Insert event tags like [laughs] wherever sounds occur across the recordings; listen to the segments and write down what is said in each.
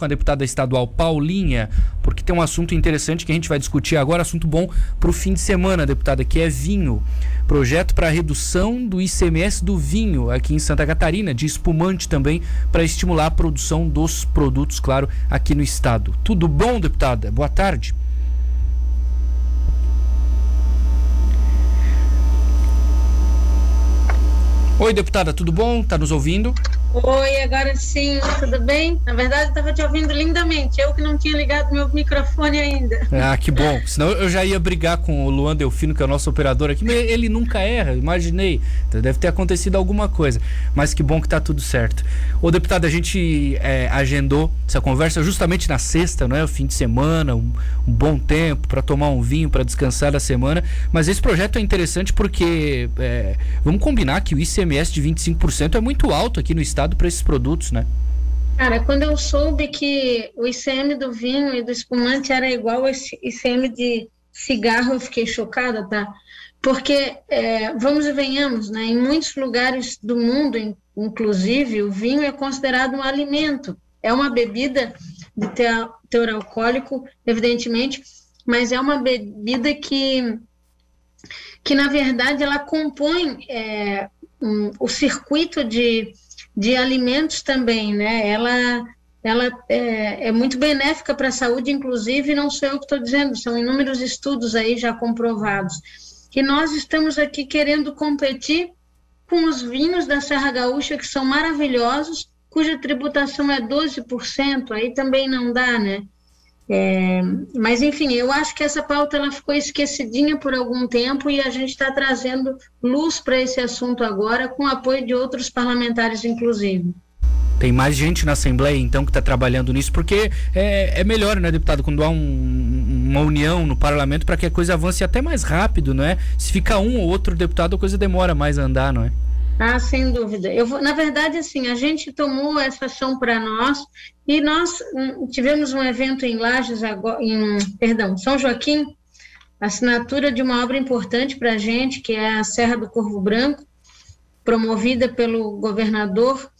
com a deputada estadual Paulinha, porque tem um assunto interessante que a gente vai discutir agora, assunto bom para o fim de semana, deputada, que é vinho. Projeto para redução do ICMS do vinho aqui em Santa Catarina, de espumante também, para estimular a produção dos produtos, claro, aqui no estado. Tudo bom, deputada? Boa tarde. Oi, deputada, tudo bom? Tá nos ouvindo? Oi, agora sim, tudo bem? Na verdade, eu estava te ouvindo lindamente. Eu que não tinha ligado meu microfone ainda. Ah, que bom. Senão eu já ia brigar com o Luan Delfino, que é o nosso operador aqui, mas ele nunca erra, imaginei. Então deve ter acontecido alguma coisa. Mas que bom que tá tudo certo. Ô, deputado, a gente é, agendou essa conversa justamente na sexta, não é? O fim de semana, um, um bom tempo para tomar um vinho, para descansar da semana. Mas esse projeto é interessante porque é, vamos combinar que o ICMS de 25% é muito alto aqui no estado para esses produtos, né? Cara, quando eu soube que o ICM do vinho e do espumante era igual ao ICM de cigarro, eu fiquei chocada, tá? Porque, é, vamos e venhamos, né? Em muitos lugares do mundo, inclusive, o vinho é considerado um alimento. É uma bebida de teor alcoólico, evidentemente, mas é uma bebida que, que na verdade, ela compõe é, um, o circuito de de alimentos também, né? Ela, ela é, é muito benéfica para a saúde, inclusive, não sou eu que estou dizendo, são inúmeros estudos aí já comprovados. Que nós estamos aqui querendo competir com os vinhos da Serra Gaúcha, que são maravilhosos, cuja tributação é 12%, aí também não dá, né? É, mas enfim, eu acho que essa pauta ela ficou esquecidinha por algum tempo e a gente está trazendo luz para esse assunto agora, com apoio de outros parlamentares, inclusive. Tem mais gente na Assembleia, então, que está trabalhando nisso, porque é, é, melhor, né, deputado, quando há um, uma união no parlamento para que a coisa avance até mais rápido, não é? Se fica um ou outro deputado, a coisa demora mais a andar, não é? Ah, sem dúvida. Eu vou, na verdade, assim, a gente tomou essa ação para nós e nós um, tivemos um evento em Lages, agora, em, perdão, São Joaquim, assinatura de uma obra importante para a gente, que é a Serra do Corvo Branco, promovida pelo governador.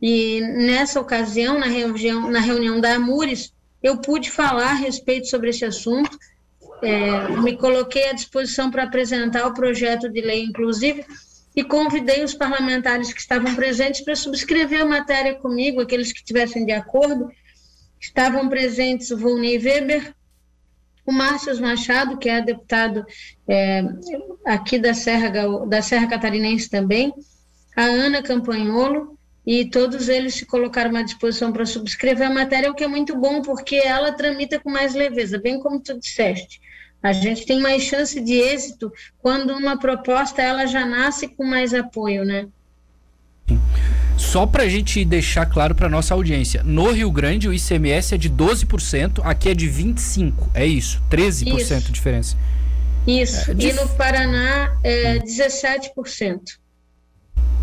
E nessa ocasião, na reunião, na reunião da Amures, eu pude falar a respeito sobre esse assunto. É, me coloquei à disposição para apresentar o projeto de lei, inclusive e convidei os parlamentares que estavam presentes para subscrever a matéria comigo, aqueles que estivessem de acordo. Estavam presentes o Volney Weber, o Márcio Machado, que é deputado é, aqui da Serra, da Serra Catarinense também, a Ana Campanholo, e todos eles se colocaram à disposição para subscrever a matéria, o que é muito bom, porque ela tramita com mais leveza, bem como tu disseste. A gente tem mais chance de êxito quando uma proposta ela já nasce com mais apoio, né? Só para a gente deixar claro para nossa audiência, no Rio Grande o ICMS é de 12%, aqui é de 25%, é isso, 13% isso. de diferença. Isso, é, e no Paraná é 17%.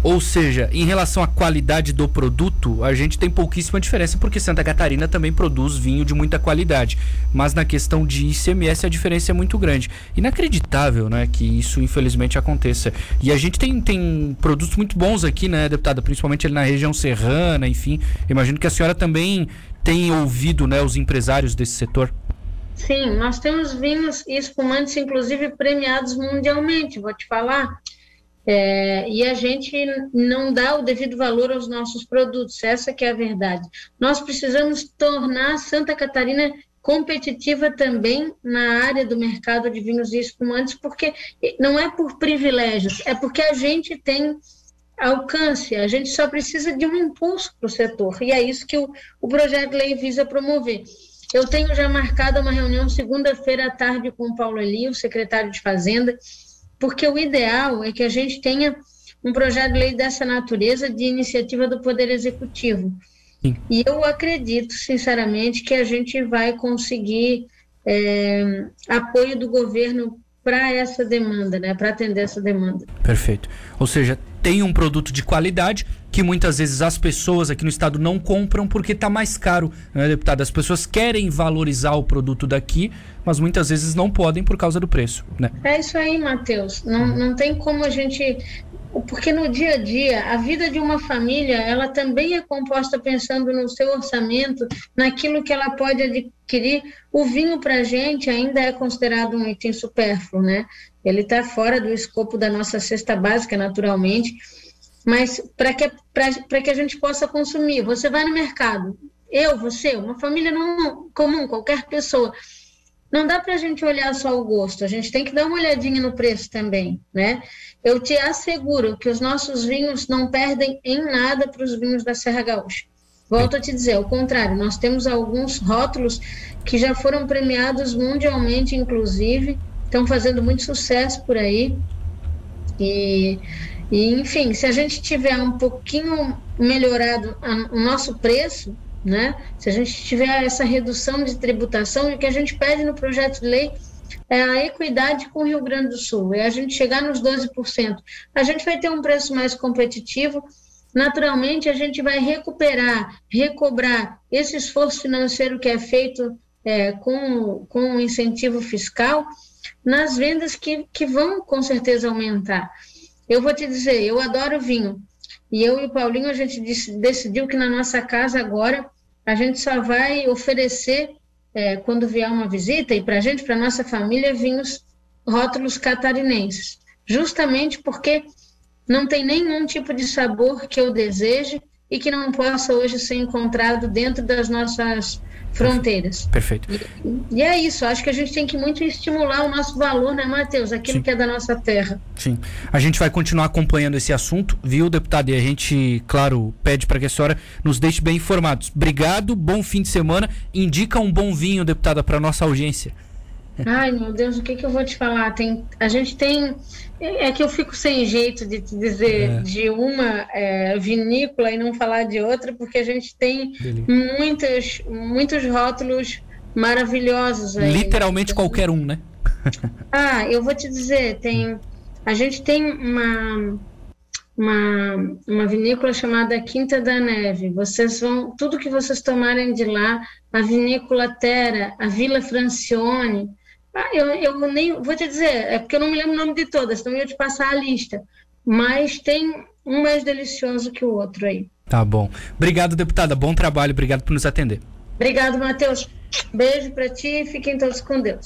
Ou seja, em relação à qualidade do produto, a gente tem pouquíssima diferença porque Santa Catarina também produz vinho de muita qualidade. Mas na questão de ICMS a diferença é muito grande. Inacreditável, né, que isso infelizmente aconteça. E a gente tem, tem produtos muito bons aqui, né, deputada, principalmente ali na região serrana, enfim. Imagino que a senhora também tem ouvido, né, os empresários desse setor. Sim, nós temos vinhos e espumantes, inclusive premiados mundialmente, vou te falar. É, e a gente não dá o devido valor aos nossos produtos, essa que é a verdade. Nós precisamos tornar Santa Catarina competitiva também na área do mercado de vinhos e espumantes, porque não é por privilégios, é porque a gente tem alcance, a gente só precisa de um impulso para o setor, e é isso que o, o projeto de lei visa promover. Eu tenho já marcado uma reunião segunda-feira à tarde com o Paulo Eli, o secretário de Fazenda, porque o ideal é que a gente tenha um projeto de lei dessa natureza de iniciativa do Poder Executivo. Sim. E eu acredito, sinceramente, que a gente vai conseguir é, apoio do governo para essa demanda, né, para atender essa demanda. Perfeito. Ou seja, tem um produto de qualidade que muitas vezes as pessoas aqui no estado não compram porque está mais caro, né, deputado? As pessoas querem valorizar o produto daqui, mas muitas vezes não podem por causa do preço, né? É isso aí, Matheus. Não, uhum. não tem como a gente porque no dia a dia a vida de uma família ela também é composta pensando no seu orçamento, naquilo que ela pode adquirir. O vinho para a gente ainda é considerado um item supérfluo, né? Ele está fora do escopo da nossa cesta básica, naturalmente, mas para que para que a gente possa consumir, você vai no mercado, eu, você, uma família não, comum, qualquer pessoa não dá para a gente olhar só o gosto, a gente tem que dar uma olhadinha no preço também, né? Eu te asseguro que os nossos vinhos não perdem em nada para os vinhos da Serra Gaúcha. Volto a te dizer, ao contrário, nós temos alguns rótulos que já foram premiados mundialmente, inclusive, estão fazendo muito sucesso por aí. E, e, enfim, se a gente tiver um pouquinho melhorado a, o nosso preço, né? Se a gente tiver essa redução de tributação, o que a gente pede no projeto de lei é a equidade com o Rio Grande do Sul, é a gente chegar nos 12%. A gente vai ter um preço mais competitivo, naturalmente a gente vai recuperar, recobrar esse esforço financeiro que é feito é, com, com o incentivo fiscal nas vendas que, que vão com certeza aumentar. Eu vou te dizer, eu adoro vinho, e eu e o Paulinho, a gente decidiu que na nossa casa agora a gente só vai oferecer, é, quando vier uma visita, e para a gente, para nossa família, vinhos rótulos catarinenses. Justamente porque não tem nenhum tipo de sabor que eu deseje e que não possa hoje ser encontrado dentro das nossas fronteiras. Perfeito. E, e, é isso, acho que a gente tem que muito estimular o nosso valor, né, Matheus? Aquilo Sim. que é da nossa terra. Sim. A gente vai continuar acompanhando esse assunto, viu, deputado? E a gente, claro, pede para que a senhora nos deixe bem informados. Obrigado, bom fim de semana. Indica um bom vinho, deputada, para nossa audiência. Ai, meu Deus, o que, que eu vou te falar? Tem, a gente tem. É que eu fico sem jeito de te dizer é. de uma é, vinícola e não falar de outra, porque a gente tem muitos, muitos rótulos maravilhosos aí. Literalmente qualquer um, né? [laughs] ah, eu vou te dizer, tem. A gente tem uma, uma, uma vinícola chamada Quinta da Neve. Vocês vão. Tudo que vocês tomarem de lá, a vinícola Terra, a Vila Francione ah, eu, eu nem vou te dizer, é porque eu não me lembro o nome de todas, então eu ia te passar a lista. Mas tem um mais delicioso que o outro aí. Tá bom. Obrigado, deputada. Bom trabalho. Obrigado por nos atender. Obrigado, Matheus. Beijo para ti e fiquem todos com Deus.